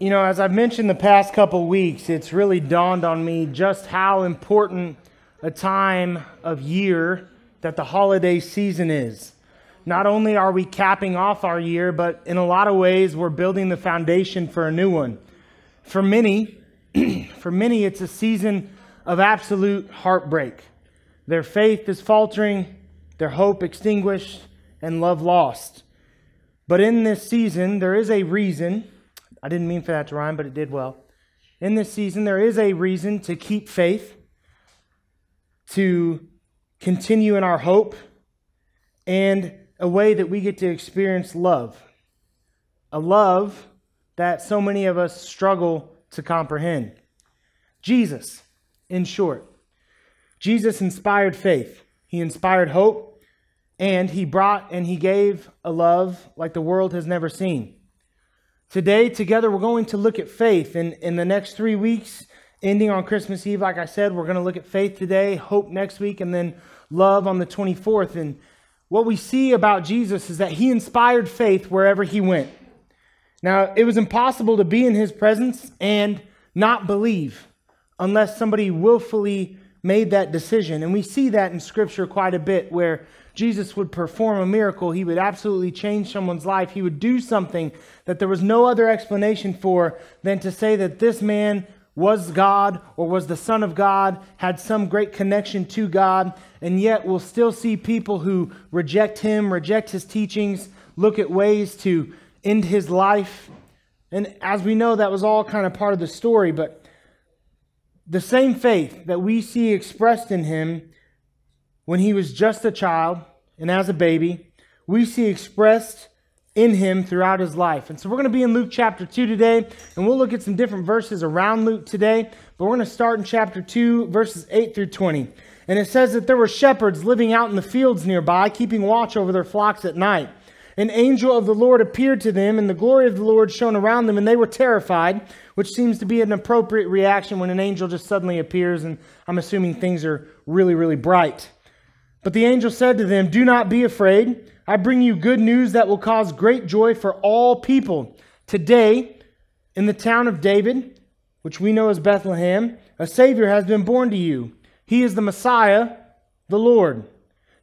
You know, as I've mentioned the past couple weeks, it's really dawned on me just how important a time of year that the holiday season is. Not only are we capping off our year, but in a lot of ways, we're building the foundation for a new one. For many, for many, it's a season of absolute heartbreak. Their faith is faltering, their hope extinguished, and love lost. But in this season, there is a reason I didn't mean for that to rhyme, but it did well. In this season, there is a reason to keep faith, to continue in our hope, and a way that we get to experience love. A love that so many of us struggle to comprehend. Jesus, in short. Jesus inspired faith, he inspired hope, and he brought and he gave a love like the world has never seen. Today, together, we're going to look at faith. And in the next three weeks, ending on Christmas Eve, like I said, we're going to look at faith today, hope next week, and then love on the 24th. And what we see about Jesus is that he inspired faith wherever he went. Now, it was impossible to be in his presence and not believe unless somebody willfully made that decision. And we see that in Scripture quite a bit where Jesus would perform a miracle, he would absolutely change someone's life. He would do something that there was no other explanation for than to say that this man was God or was the Son of God, had some great connection to God, and yet we'll still see people who reject him, reject his teachings, look at ways to end his life. And as we know, that was all kind of part of the story, but the same faith that we see expressed in him when he was just a child and as a baby, we see expressed in him throughout his life. And so we're going to be in Luke chapter 2 today, and we'll look at some different verses around Luke today, but we're going to start in chapter 2, verses 8 through 20. And it says that there were shepherds living out in the fields nearby, keeping watch over their flocks at night. An angel of the Lord appeared to them, and the glory of the Lord shone around them, and they were terrified, which seems to be an appropriate reaction when an angel just suddenly appears, and I'm assuming things are really, really bright. But the angel said to them, Do not be afraid. I bring you good news that will cause great joy for all people. Today, in the town of David, which we know as Bethlehem, a Savior has been born to you. He is the Messiah, the Lord.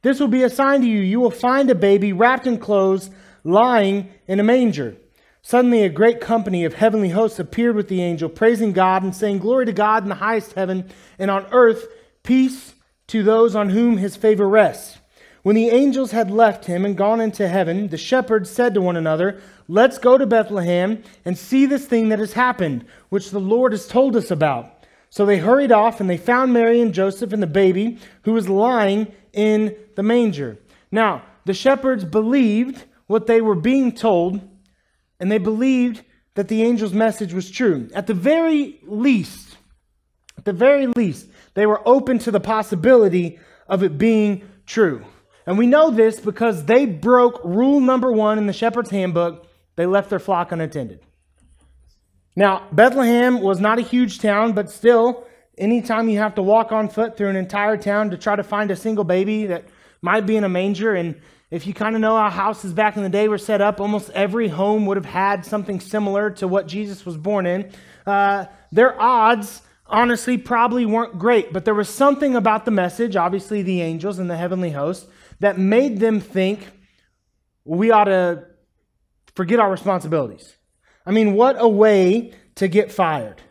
This will be a sign to you. You will find a baby wrapped in clothes, lying in a manger. Suddenly, a great company of heavenly hosts appeared with the angel, praising God and saying, Glory to God in the highest heaven, and on earth, peace to those on whom his favor rests. When the angels had left him and gone into heaven, the shepherds said to one another, Let's go to Bethlehem and see this thing that has happened, which the Lord has told us about. So they hurried off and they found Mary and Joseph and the baby who was lying in the manger. Now, the shepherds believed what they were being told, and they believed that the angel's message was true. At the very least, at the very least, they were open to the possibility of it being true. And we know this because they broke rule number one in the shepherd's handbook they left their flock unattended. Now, Bethlehem was not a huge town, but still, anytime you have to walk on foot through an entire town to try to find a single baby that might be in a manger, and if you kind of know how houses back in the day were set up, almost every home would have had something similar to what Jesus was born in. Uh, their odds honestly probably weren't great, but there was something about the message, obviously the angels and the heavenly host, that made them think we ought to forget our responsibilities. I mean, what a way to get fired.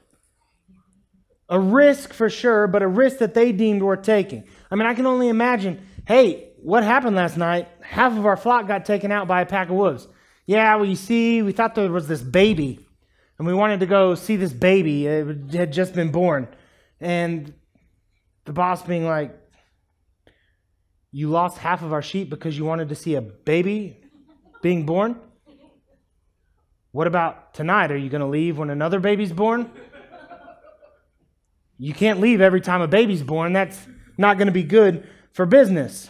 A risk for sure, but a risk that they deemed worth taking. I mean, I can only imagine hey, what happened last night? Half of our flock got taken out by a pack of wolves. Yeah, you see, we thought there was this baby and we wanted to go see this baby. It had just been born. And the boss being like, You lost half of our sheep because you wanted to see a baby being born? What about tonight? Are you going to leave when another baby's born? You can't leave every time a baby's born. That's not going to be good for business.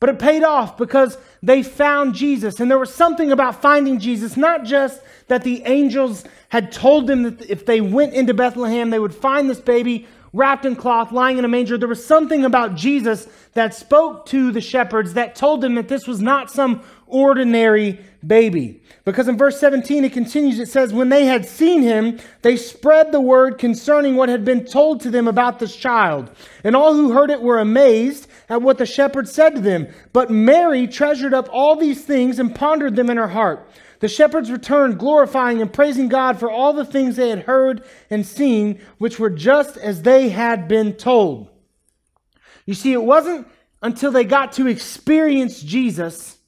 But it paid off because they found Jesus. And there was something about finding Jesus, not just that the angels had told them that if they went into Bethlehem, they would find this baby wrapped in cloth, lying in a manger. There was something about Jesus that spoke to the shepherds that told them that this was not some ordinary baby. Because in verse 17 it continues, it says, When they had seen him, they spread the word concerning what had been told to them about this child. And all who heard it were amazed at what the shepherds said to them. But Mary treasured up all these things and pondered them in her heart. The shepherds returned, glorifying and praising God for all the things they had heard and seen, which were just as they had been told. You see, it wasn't until they got to experience Jesus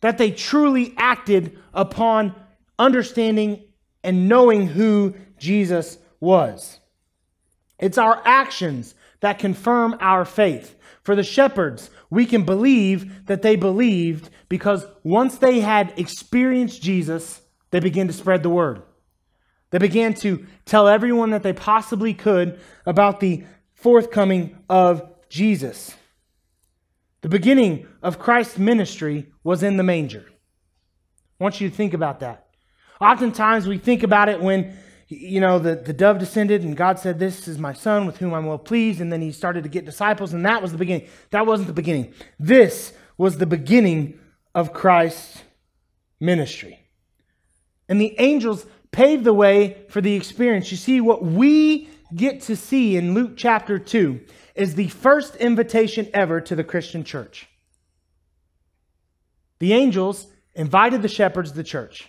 that they truly acted upon understanding and knowing who Jesus was. It's our actions that confirm our faith. For the shepherds, we can believe that they believed because once they had experienced Jesus, they began to spread the word. They began to tell everyone that they possibly could about the forthcoming of Jesus. The beginning of Christ's ministry was in the manger. I want you to think about that. Oftentimes we think about it when you know, the, the dove descended and God said, This is my son with whom I'm well pleased. And then he started to get disciples, and that was the beginning. That wasn't the beginning. This was the beginning of Christ's ministry. And the angels paved the way for the experience. You see, what we get to see in Luke chapter 2 is the first invitation ever to the Christian church. The angels invited the shepherds to the church.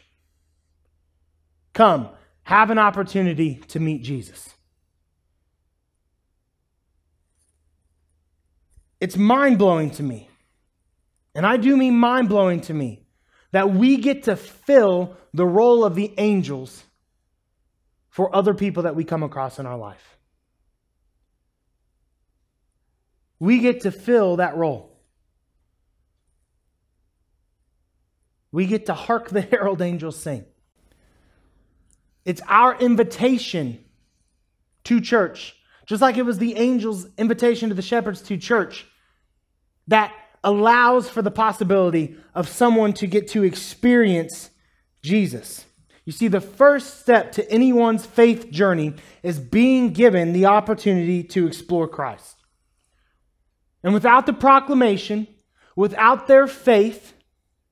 Come, have an opportunity to meet Jesus. It's mind blowing to me, and I do mean mind blowing to me, that we get to fill the role of the angels for other people that we come across in our life. We get to fill that role. We get to hark the herald angels sing. It's our invitation to church, just like it was the angel's invitation to the shepherds to church, that allows for the possibility of someone to get to experience Jesus. You see, the first step to anyone's faith journey is being given the opportunity to explore Christ. And without the proclamation, without their faith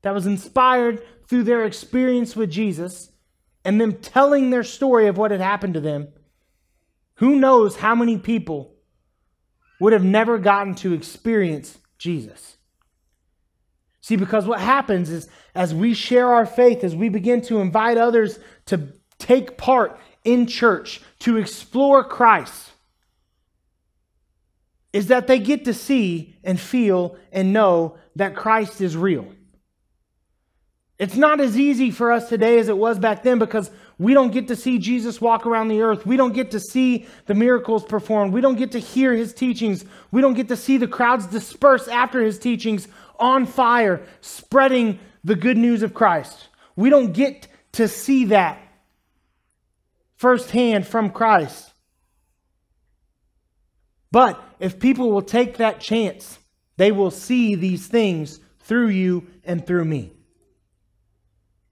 that was inspired through their experience with Jesus, and them telling their story of what had happened to them, who knows how many people would have never gotten to experience Jesus. See, because what happens is as we share our faith, as we begin to invite others to take part in church, to explore Christ, is that they get to see and feel and know that Christ is real. It's not as easy for us today as it was back then because we don't get to see Jesus walk around the earth. We don't get to see the miracles performed. We don't get to hear his teachings. We don't get to see the crowds disperse after his teachings on fire, spreading the good news of Christ. We don't get to see that firsthand from Christ. But if people will take that chance, they will see these things through you and through me.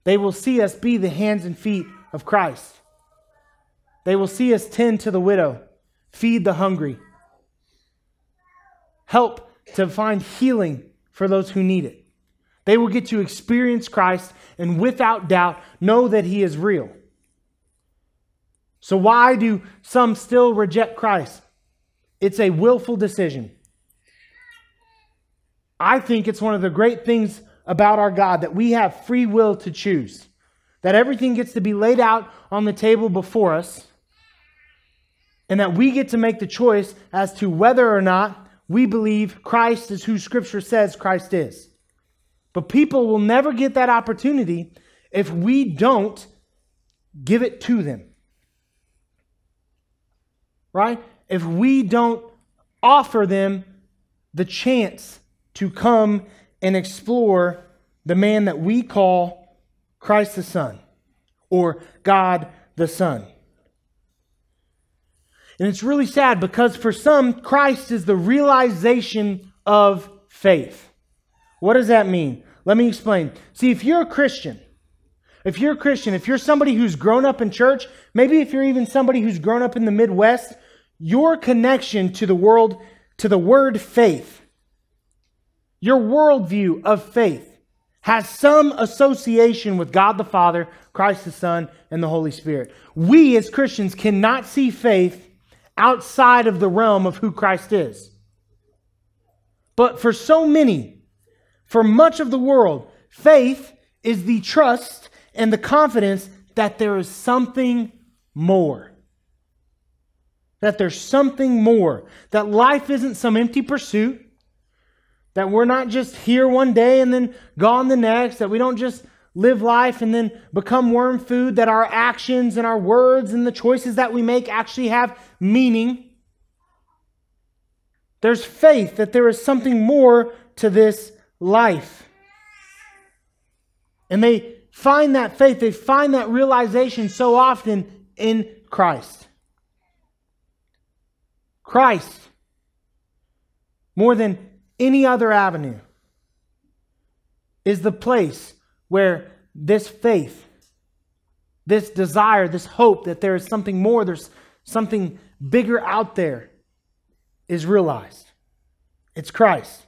They will see us be the hands and feet of Christ. They will see us tend to the widow, feed the hungry, help to find healing for those who need it. They will get to experience Christ and without doubt know that He is real. So, why do some still reject Christ? It's a willful decision. I think it's one of the great things about our God that we have free will to choose, that everything gets to be laid out on the table before us, and that we get to make the choice as to whether or not we believe Christ is who Scripture says Christ is. But people will never get that opportunity if we don't give it to them. Right? If we don't offer them the chance to come and explore the man that we call Christ the Son or God the Son. And it's really sad because for some, Christ is the realization of faith. What does that mean? Let me explain. See, if you're a Christian, if you're a Christian, if you're somebody who's grown up in church, maybe if you're even somebody who's grown up in the Midwest, your connection to the world, to the word faith, your worldview of faith has some association with God the Father, Christ the Son, and the Holy Spirit. We as Christians cannot see faith outside of the realm of who Christ is. But for so many, for much of the world, faith is the trust and the confidence that there is something more. That there's something more. That life isn't some empty pursuit. That we're not just here one day and then gone the next. That we don't just live life and then become worm food. That our actions and our words and the choices that we make actually have meaning. There's faith that there is something more to this life. And they find that faith, they find that realization so often in Christ. Christ, more than any other avenue, is the place where this faith, this desire, this hope that there is something more, there's something bigger out there, is realized. It's Christ.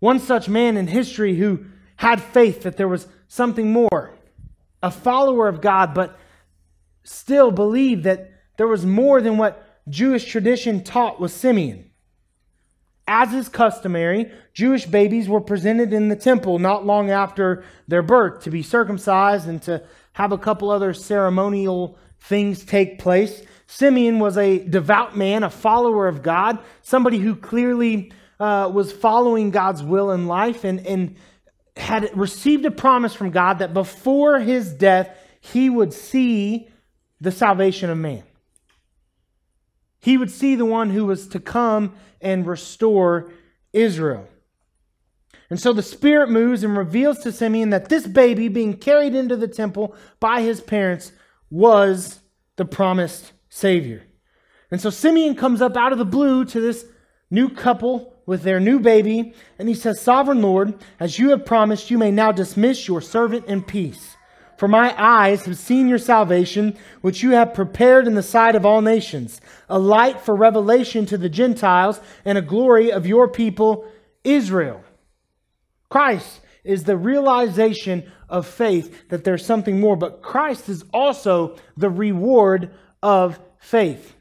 One such man in history who had faith that there was something more, a follower of God, but still believed that there was more than what Jewish tradition taught was Simeon. As is customary, Jewish babies were presented in the temple not long after their birth to be circumcised and to have a couple other ceremonial things take place. Simeon was a devout man, a follower of God, somebody who clearly uh, was following God's will in life and, and had received a promise from God that before his death, he would see the salvation of man. He would see the one who was to come and restore Israel. And so the Spirit moves and reveals to Simeon that this baby being carried into the temple by his parents was the promised Savior. And so Simeon comes up out of the blue to this new couple with their new baby, and he says, Sovereign Lord, as you have promised, you may now dismiss your servant in peace. For my eyes have seen your salvation, which you have prepared in the sight of all nations, a light for revelation to the Gentiles and a glory of your people, Israel. Christ is the realization of faith that there's something more, but Christ is also the reward of faith.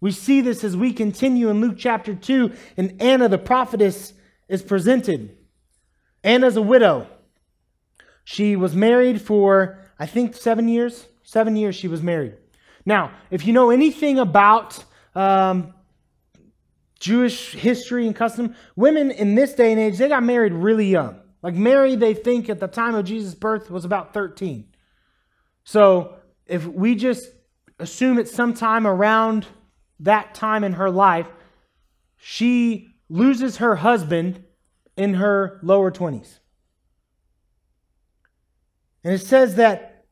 We see this as we continue in Luke chapter 2, and Anna the prophetess is presented. Anna's a widow. She was married for, I think, seven years. Seven years she was married. Now, if you know anything about um, Jewish history and custom, women in this day and age, they got married really young. Like Mary, they think at the time of Jesus' birth was about 13. So if we just assume it's sometime around that time in her life, she loses her husband in her lower 20s. And it says that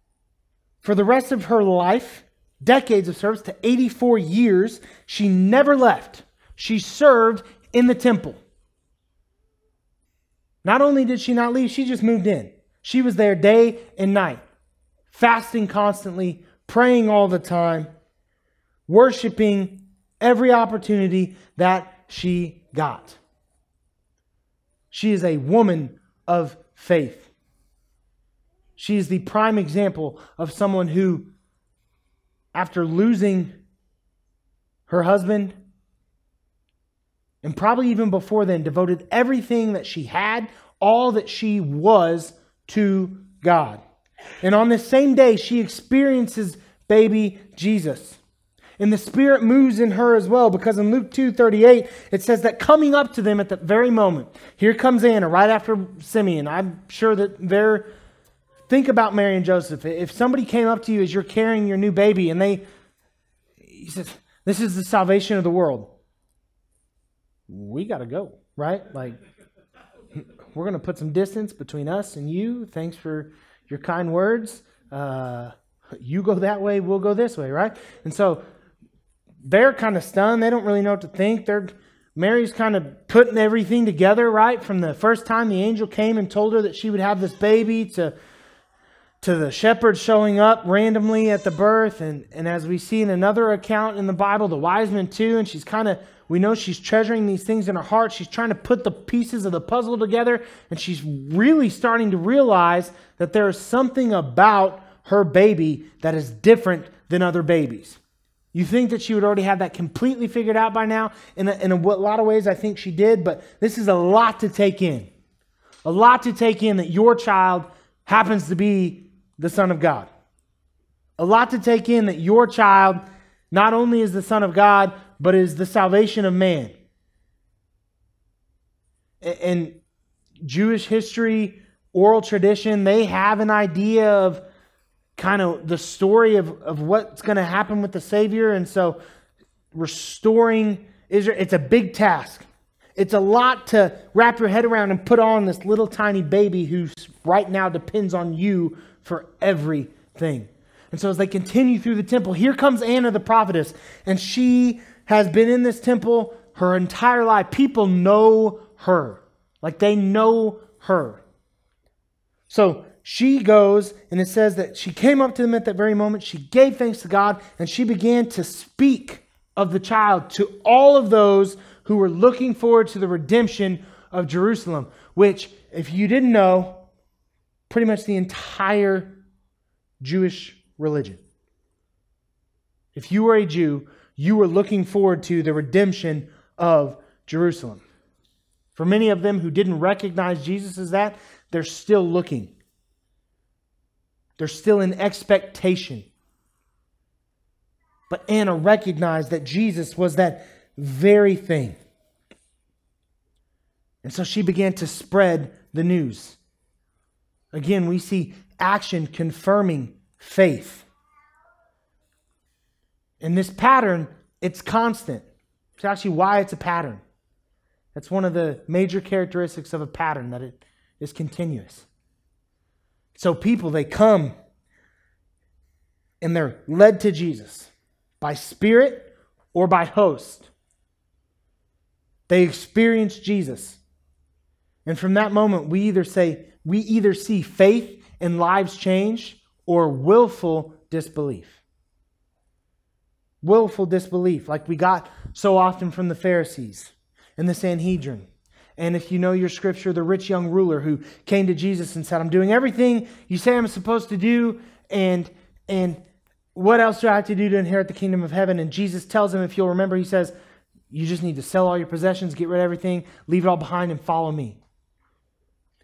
for the rest of her life, decades of service to 84 years, she never left. She served in the temple. Not only did she not leave, she just moved in. She was there day and night, fasting constantly, praying all the time, worshiping every opportunity that she got. She is a woman of faith. She is the prime example of someone who, after losing her husband, and probably even before then, devoted everything that she had, all that she was, to God. And on this same day, she experiences baby Jesus. And the Spirit moves in her as well, because in Luke 2 38, it says that coming up to them at that very moment, here comes Anna right after Simeon. I'm sure that they're Think about Mary and Joseph. If somebody came up to you as you're carrying your new baby and they, he says, This is the salvation of the world. We got to go, right? Like, we're going to put some distance between us and you. Thanks for your kind words. Uh, you go that way, we'll go this way, right? And so they're kind of stunned. They don't really know what to think. They're Mary's kind of putting everything together, right? From the first time the angel came and told her that she would have this baby to to the shepherds showing up randomly at the birth. And, and as we see in another account in the Bible, the wise men too. And she's kind of, we know she's treasuring these things in her heart. She's trying to put the pieces of the puzzle together. And she's really starting to realize that there is something about her baby that is different than other babies. You think that she would already have that completely figured out by now? In a, in a lot of ways, I think she did, but this is a lot to take in. A lot to take in that your child happens to be the Son of God. A lot to take in that your child not only is the Son of God, but is the salvation of man. And Jewish history, oral tradition, they have an idea of kind of the story of, of what's going to happen with the Savior. And so restoring Israel, it's a big task. It's a lot to wrap your head around and put on this little tiny baby who right now depends on you for everything. And so as they continue through the temple, here comes Anna the prophetess, and she has been in this temple her entire life. People know her, like they know her. So she goes, and it says that she came up to them at that very moment. She gave thanks to God, and she began to speak of the child to all of those who were looking forward to the redemption of Jerusalem, which, if you didn't know, pretty much the entire Jewish religion. If you were a Jew, you were looking forward to the redemption of Jerusalem. For many of them who didn't recognize Jesus as that, they're still looking. They're still in expectation. But Anna recognized that Jesus was that very thing. And so she began to spread the news. Again, we see action confirming faith. In this pattern, it's constant. It's actually why it's a pattern. That's one of the major characteristics of a pattern, that it is continuous. So people, they come and they're led to Jesus by spirit or by host. They experience Jesus. And from that moment, we either say, we either see faith and lives change or willful disbelief. Willful disbelief, like we got so often from the Pharisees and the Sanhedrin. And if you know your scripture, the rich young ruler who came to Jesus and said, I'm doing everything you say I'm supposed to do, and and what else do I have to do to inherit the kingdom of heaven? And Jesus tells him, if you'll remember, he says, You just need to sell all your possessions, get rid of everything, leave it all behind, and follow me.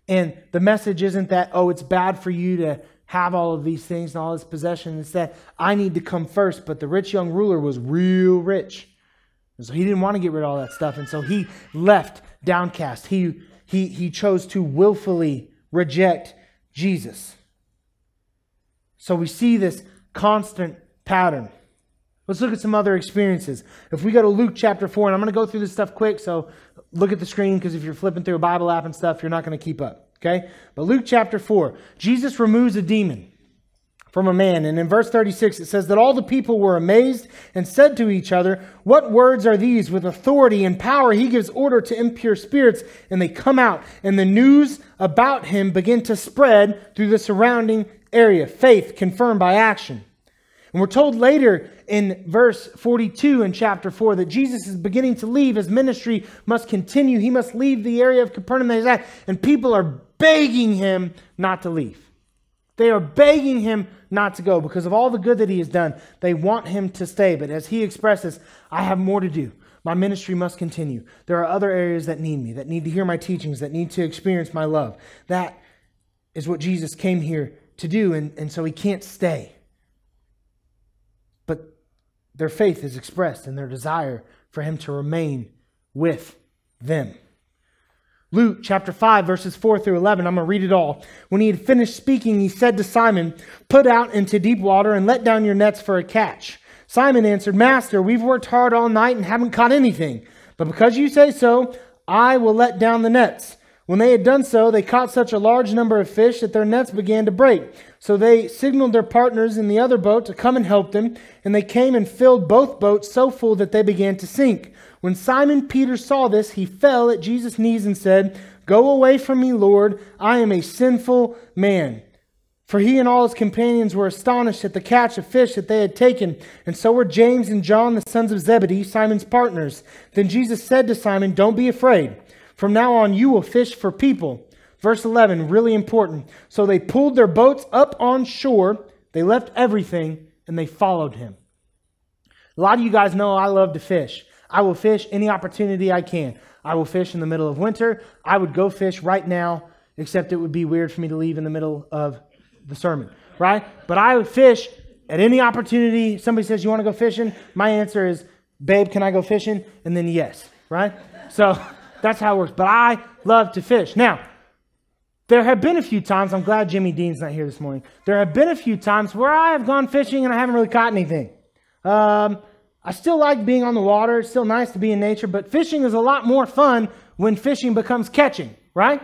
And the message isn't that, oh, it's bad for you to have all of these things and all this possession. It's that I need to come first. But the rich young ruler was real rich. And so he didn't want to get rid of all that stuff. And so he left downcast. He, he, he chose to willfully reject Jesus. So we see this constant pattern. Let's look at some other experiences. If we go to Luke chapter 4, and I'm going to go through this stuff quick, so look at the screen because if you're flipping through a Bible app and stuff, you're not going to keep up. Okay? But Luke chapter 4, Jesus removes a demon from a man. And in verse 36, it says that all the people were amazed and said to each other, What words are these? With authority and power, he gives order to impure spirits, and they come out. And the news about him begin to spread through the surrounding area. Faith confirmed by action. And we're told later in verse 42 in chapter 4 that Jesus is beginning to leave. His ministry must continue. He must leave the area of Capernaum that he's at. And people are begging him not to leave. They are begging him not to go because of all the good that he has done. They want him to stay. But as he expresses, I have more to do. My ministry must continue. There are other areas that need me, that need to hear my teachings, that need to experience my love. That is what Jesus came here to do. And, and so he can't stay their faith is expressed in their desire for him to remain with them. Luke chapter 5, verses 4 through 11. I'm going to read it all. When he had finished speaking, he said to Simon, Put out into deep water and let down your nets for a catch. Simon answered, Master, we've worked hard all night and haven't caught anything. But because you say so, I will let down the nets. When they had done so, they caught such a large number of fish that their nets began to break. So they signaled their partners in the other boat to come and help them, and they came and filled both boats so full that they began to sink. When Simon Peter saw this, he fell at Jesus' knees and said, Go away from me, Lord, I am a sinful man. For he and all his companions were astonished at the catch of fish that they had taken, and so were James and John, the sons of Zebedee, Simon's partners. Then Jesus said to Simon, Don't be afraid. From now on, you will fish for people. Verse 11, really important. So they pulled their boats up on shore, they left everything, and they followed him. A lot of you guys know I love to fish. I will fish any opportunity I can. I will fish in the middle of winter. I would go fish right now, except it would be weird for me to leave in the middle of the sermon, right? But I would fish at any opportunity. Somebody says, You want to go fishing? My answer is, Babe, can I go fishing? And then yes, right? So that's how it works. But I love to fish. Now, there have been a few times, I'm glad Jimmy Dean's not here this morning. There have been a few times where I have gone fishing and I haven't really caught anything. Um, I still like being on the water. It's still nice to be in nature, but fishing is a lot more fun when fishing becomes catching, right?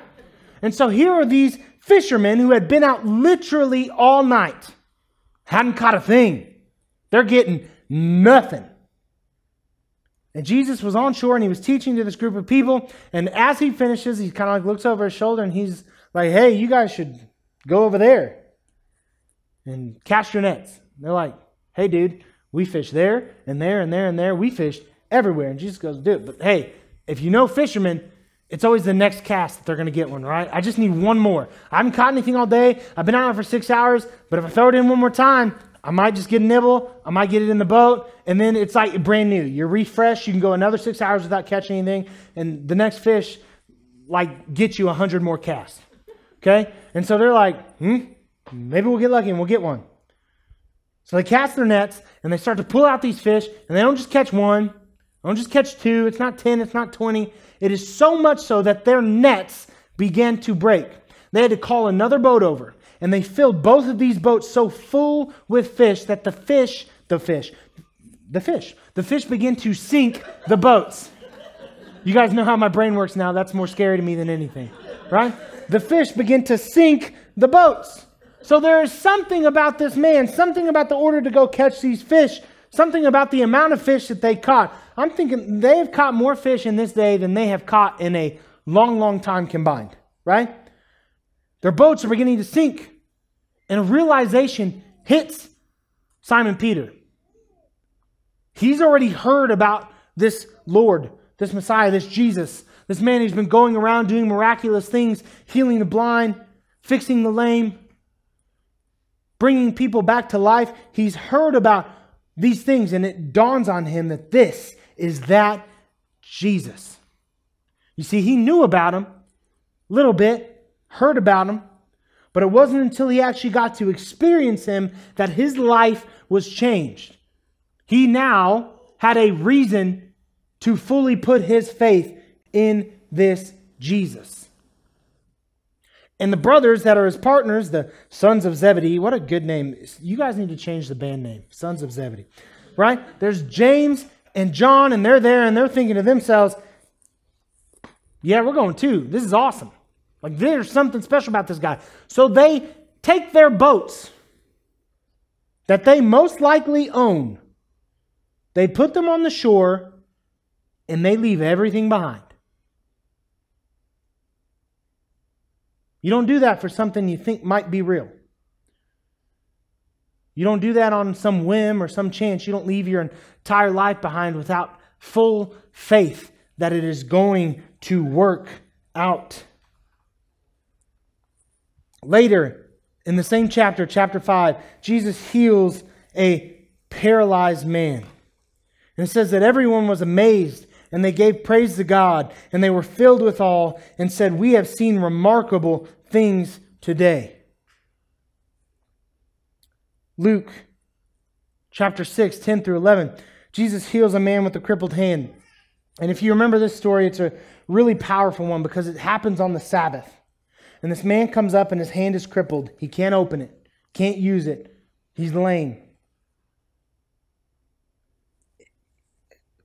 And so here are these fishermen who had been out literally all night, hadn't caught a thing. They're getting nothing. And Jesus was on shore and he was teaching to this group of people. And as he finishes, he kind of like looks over his shoulder and he's like, hey, you guys should go over there and cast your nets. They're like, hey, dude, we fished there and there and there and there. We fished everywhere. And Jesus goes, it. But hey, if you know fishermen, it's always the next cast that they're going to get one, right? I just need one more. I haven't caught anything all day. I've been out for six hours, but if I throw it in one more time, I might just get a nibble. I might get it in the boat, and then it's like brand new. You're refreshed. You can go another six hours without catching anything, and the next fish, like, gets you a hundred more casts. Okay? And so they're like, hmm, maybe we'll get lucky and we'll get one. So they cast their nets, and they start to pull out these fish, and they don't just catch one, they don't just catch two. It's not 10, it's not 20. It is so much so that their nets began to break. They had to call another boat over, and they filled both of these boats so full with fish that the fish, the fish, the fish, the fish began to sink the boats. You guys know how my brain works now. That's more scary to me than anything, right? The fish begin to sink the boats. So there is something about this man, something about the order to go catch these fish, something about the amount of fish that they caught. I'm thinking they have caught more fish in this day than they have caught in a long, long time combined, right? Their boats are beginning to sink. And a realization hits Simon Peter. He's already heard about this Lord, this Messiah, this Jesus, this man who's been going around doing miraculous things, healing the blind, fixing the lame, bringing people back to life. He's heard about these things, and it dawns on him that this is that Jesus. You see, he knew about him a little bit, heard about him, but it wasn't until he actually got to experience him that his life was changed. He now had a reason to fully put his faith in this Jesus. And the brothers that are his partners, the sons of Zebedee, what a good name. You guys need to change the band name, Sons of Zebedee, right? There's James and John, and they're there and they're thinking to themselves, yeah, we're going too. This is awesome. Like, there's something special about this guy. So they take their boats that they most likely own, they put them on the shore, and they leave everything behind. You don't do that for something you think might be real. You don't do that on some whim or some chance. You don't leave your entire life behind without full faith that it is going to work out. Later, in the same chapter, chapter 5, Jesus heals a paralyzed man. And it says that everyone was amazed and they gave praise to God and they were filled with awe and said, We have seen remarkable things today. Luke chapter 6, 10 through 11. Jesus heals a man with a crippled hand. And if you remember this story, it's a really powerful one because it happens on the Sabbath. And this man comes up and his hand is crippled. He can't open it, can't use it. He's lame.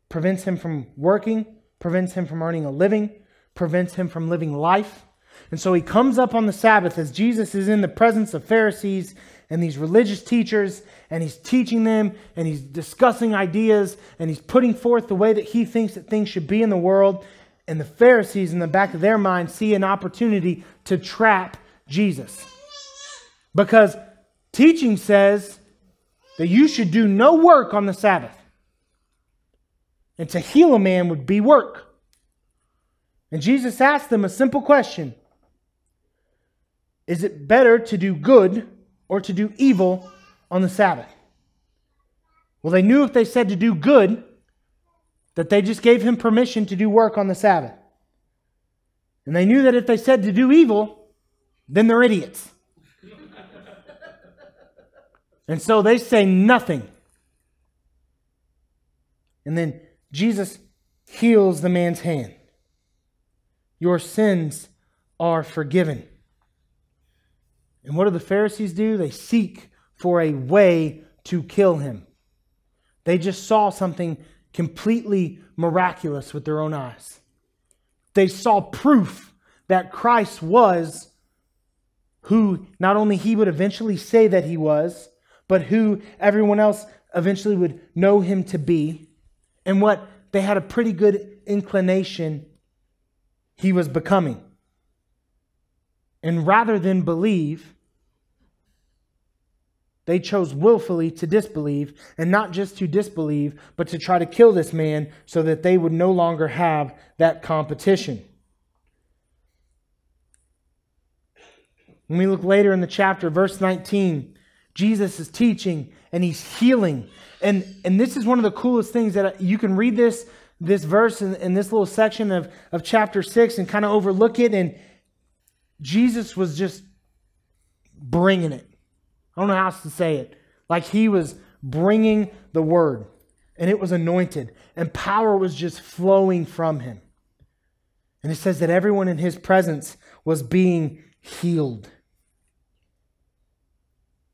Prevents him from working, prevents him from earning a living, prevents him from living life. And so he comes up on the Sabbath as Jesus is in the presence of Pharisees and these religious teachers, and he's teaching them, and he's discussing ideas, and he's putting forth the way that he thinks that things should be in the world. And the Pharisees, in the back of their mind, see an opportunity to trap Jesus. Because teaching says that you should do no work on the Sabbath. And to heal a man would be work. And Jesus asked them a simple question Is it better to do good or to do evil on the Sabbath? Well, they knew if they said to do good, that they just gave him permission to do work on the Sabbath. And they knew that if they said to do evil, then they're idiots. and so they say nothing. And then Jesus heals the man's hand. Your sins are forgiven. And what do the Pharisees do? They seek for a way to kill him. They just saw something completely miraculous with their own eyes. They saw proof that Christ was who not only he would eventually say that he was, but who everyone else eventually would know him to be, and what they had a pretty good inclination he was becoming. And rather than believe, they chose willfully to disbelieve, and not just to disbelieve, but to try to kill this man so that they would no longer have that competition. When we look later in the chapter, verse 19, Jesus is teaching and he's healing. And, and this is one of the coolest things that you can read this, this verse in, in this little section of, of chapter 6 and kind of overlook it. And Jesus was just bringing it. I don't know how else to say it. Like he was bringing the word, and it was anointed, and power was just flowing from him. And it says that everyone in his presence was being healed.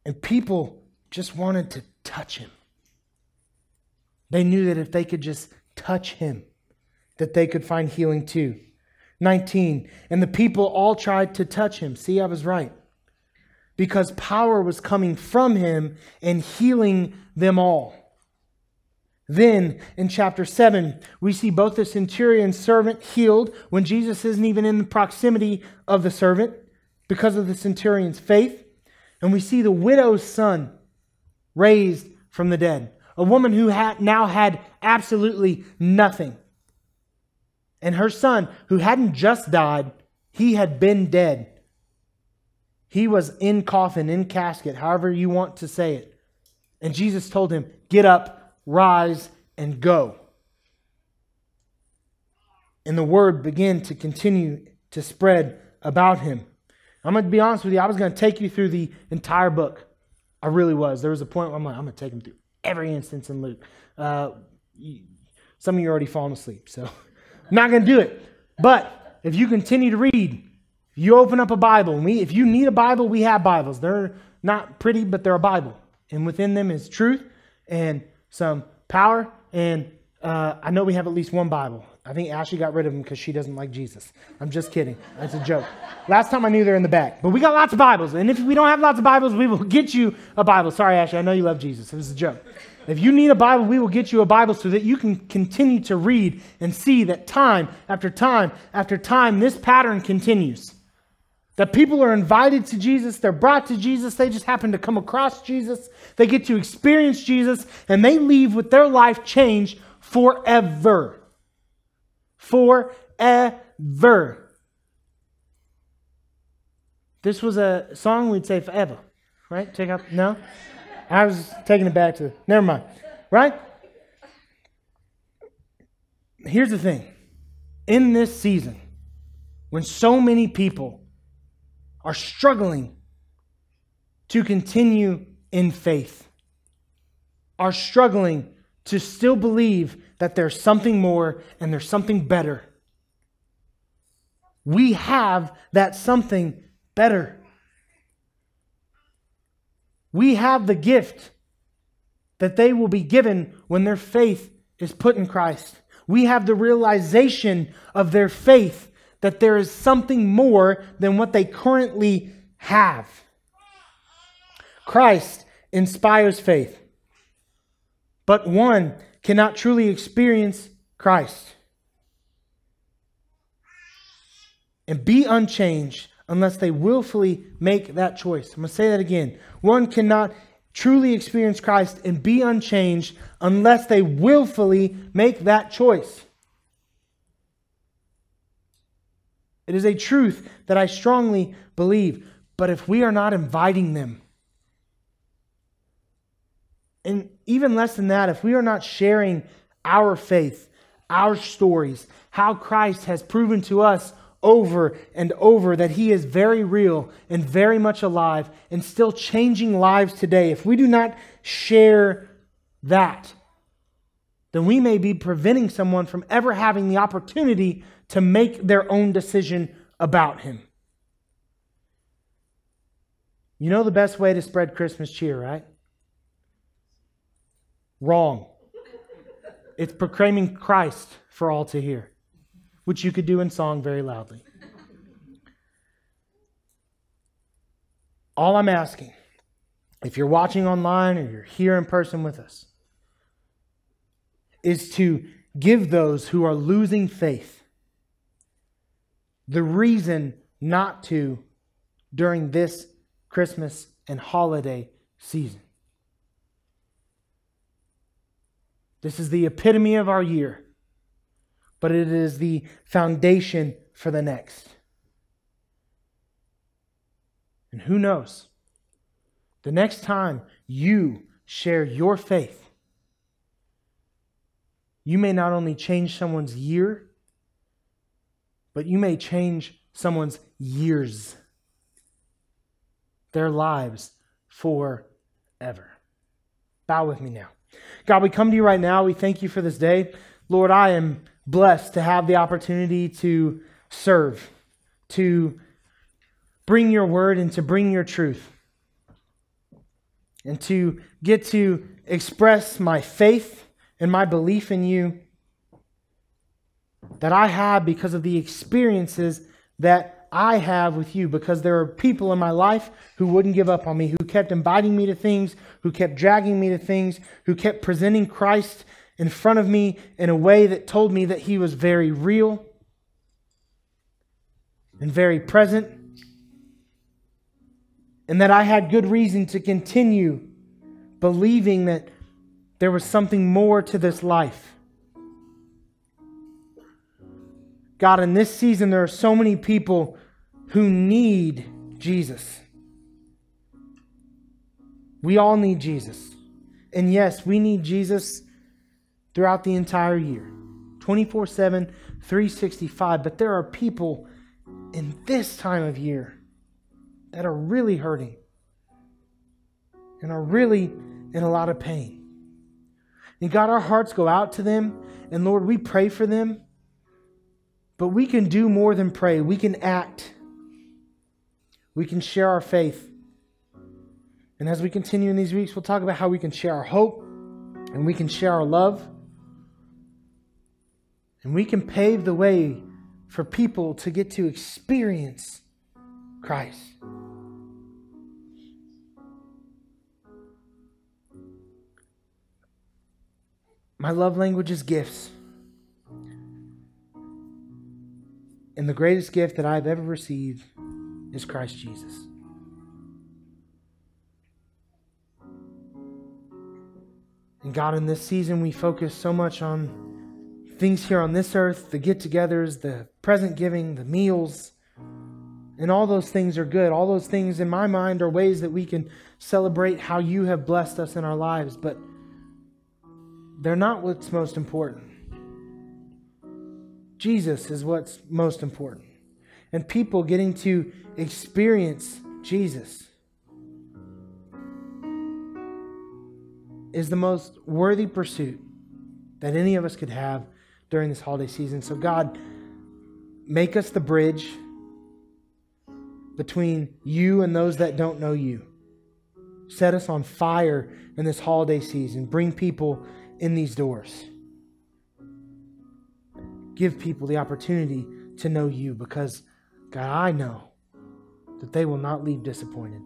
And people just wanted to touch him. They knew that if they could just touch him, that they could find healing too. 19. And the people all tried to touch him. See, I was right because power was coming from him and healing them all. Then in chapter 7, we see both the centurion servant healed when Jesus isn't even in the proximity of the servant because of the centurion's faith. And we see the widow's son raised from the dead, a woman who had now had absolutely nothing. And her son, who hadn't just died, he had been dead he was in coffin, in casket, however you want to say it. And Jesus told him, Get up, rise, and go. And the word began to continue to spread about him. I'm going to be honest with you, I was going to take you through the entire book. I really was. There was a point where I'm like, I'm going to take him through every instance in Luke. Uh, some of you are already falling asleep, so I'm not going to do it. But if you continue to read, you open up a Bible, we, if you need a Bible, we have Bibles. They're not pretty, but they're a Bible. And within them is truth and some power. And uh, I know we have at least one Bible. I think Ashley got rid of them because she doesn't like Jesus. I'm just kidding. That's a joke. Last time I knew they're in the back. But we got lots of Bibles. And if we don't have lots of Bibles, we will get you a Bible. Sorry, Ashley. I know you love Jesus. It was a joke. If you need a Bible, we will get you a Bible so that you can continue to read and see that time after time after time, this pattern continues. That people are invited to Jesus, they're brought to Jesus, they just happen to come across Jesus, they get to experience Jesus, and they leave with their life changed forever. Forever. This was a song we'd say forever, right? Take out, no? I was taking it back to, never mind, right? Here's the thing in this season, when so many people are struggling to continue in faith, are struggling to still believe that there's something more and there's something better. We have that something better. We have the gift that they will be given when their faith is put in Christ. We have the realization of their faith that there is something more than what they currently have. Christ inspires faith, but one cannot truly experience Christ and be unchanged unless they willfully make that choice. I'm going to say that again. One cannot truly experience Christ and be unchanged unless they willfully make that choice. It is a truth that I strongly believe. But if we are not inviting them, and even less than that, if we are not sharing our faith, our stories, how Christ has proven to us over and over that he is very real and very much alive and still changing lives today, if we do not share that, then we may be preventing someone from ever having the opportunity to make their own decision about him. You know the best way to spread Christmas cheer, right? Wrong. It's proclaiming Christ for all to hear, which you could do in song very loudly. All I'm asking, if you're watching online or you're here in person with us, is to give those who are losing faith the reason not to during this Christmas and holiday season. This is the epitome of our year, but it is the foundation for the next. And who knows? The next time you share your faith, you may not only change someone's year, but you may change someone's years, their lives forever. Bow with me now. God, we come to you right now. We thank you for this day. Lord, I am blessed to have the opportunity to serve, to bring your word and to bring your truth, and to get to express my faith and my belief in you that I have because of the experiences that I have with you. Because there are people in my life who wouldn't give up on me, who kept inviting me to things, who kept dragging me to things, who kept presenting Christ in front of me in a way that told me that he was very real and very present, and that I had good reason to continue believing that there was something more to this life. God, in this season, there are so many people who need Jesus. We all need Jesus. And yes, we need Jesus throughout the entire year 24 7, 365. But there are people in this time of year that are really hurting and are really in a lot of pain. And God, our hearts go out to them. And Lord, we pray for them. But we can do more than pray. We can act. We can share our faith. And as we continue in these weeks, we'll talk about how we can share our hope and we can share our love. And we can pave the way for people to get to experience Christ. My love language is gifts. And the greatest gift that I've ever received is Christ Jesus. And God, in this season, we focus so much on things here on this earth the get togethers, the present giving, the meals. And all those things are good. All those things, in my mind, are ways that we can celebrate how you have blessed us in our lives. But they're not what's most important. Jesus is what's most important. And people getting to experience Jesus is the most worthy pursuit that any of us could have during this holiday season. So, God, make us the bridge between you and those that don't know you. Set us on fire in this holiday season. Bring people in these doors give people the opportunity to know you because, God, I know that they will not leave disappointed.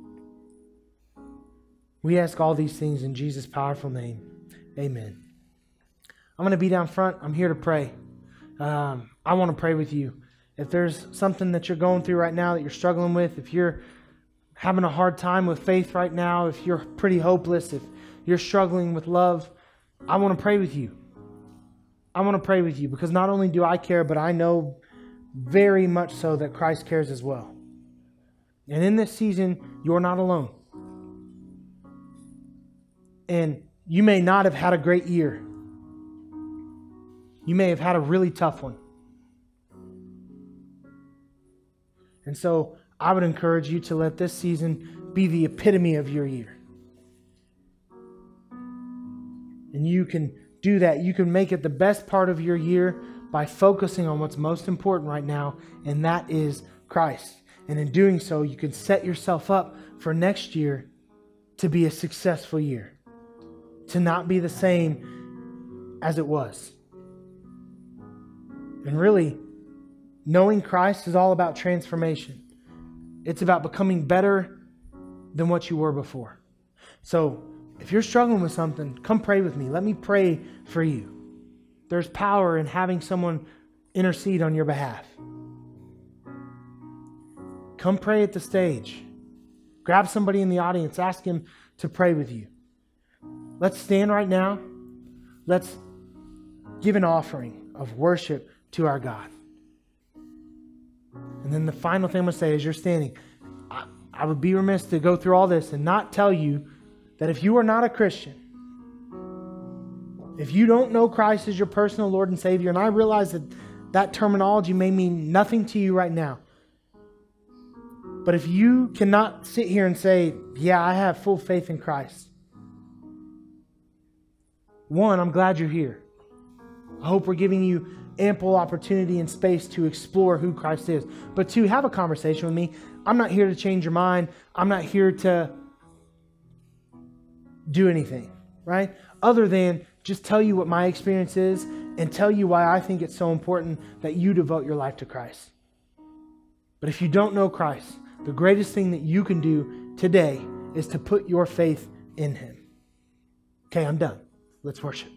We ask all these things in Jesus' powerful name. Amen. I'm going to be down front. I'm here to pray. Um, I want to pray with you. if there's something that you're going through right now that you're struggling with, if you're having a hard time with faith right now, if you're pretty hopeless, if you're struggling with love, I want to pray with you. I want to pray with you because not only do I care, but I know very much so that Christ cares as well. And in this season, you're not alone. And you may not have had a great year. You may have had a really tough one. And so I would encourage you to let this season be the epitome of your year. And you can do that. You can make it the best part of your year by focusing on what's most important right now, and that is Christ. And in doing so, you can set yourself up for next year to be a successful year, to not be the same as it was. And really, knowing Christ is all about transformation. It's about becoming better than what you were before. So, if you're struggling with something, come pray with me. Let me pray for you. There's power in having someone intercede on your behalf. Come pray at the stage. Grab somebody in the audience, ask him to pray with you. Let's stand right now. Let's give an offering of worship to our God. And then the final thing I'm going to say is you're standing. I, I would be remiss to go through all this and not tell you that if you are not a Christian, if you don't know Christ as your personal Lord and Savior, and I realize that that terminology may mean nothing to you right now, but if you cannot sit here and say, Yeah, I have full faith in Christ, one, I'm glad you're here. I hope we're giving you ample opportunity and space to explore who Christ is. But two, have a conversation with me. I'm not here to change your mind. I'm not here to do anything, right? Other than just tell you what my experience is and tell you why I think it's so important that you devote your life to Christ. But if you don't know Christ, the greatest thing that you can do today is to put your faith in Him. Okay, I'm done. Let's worship.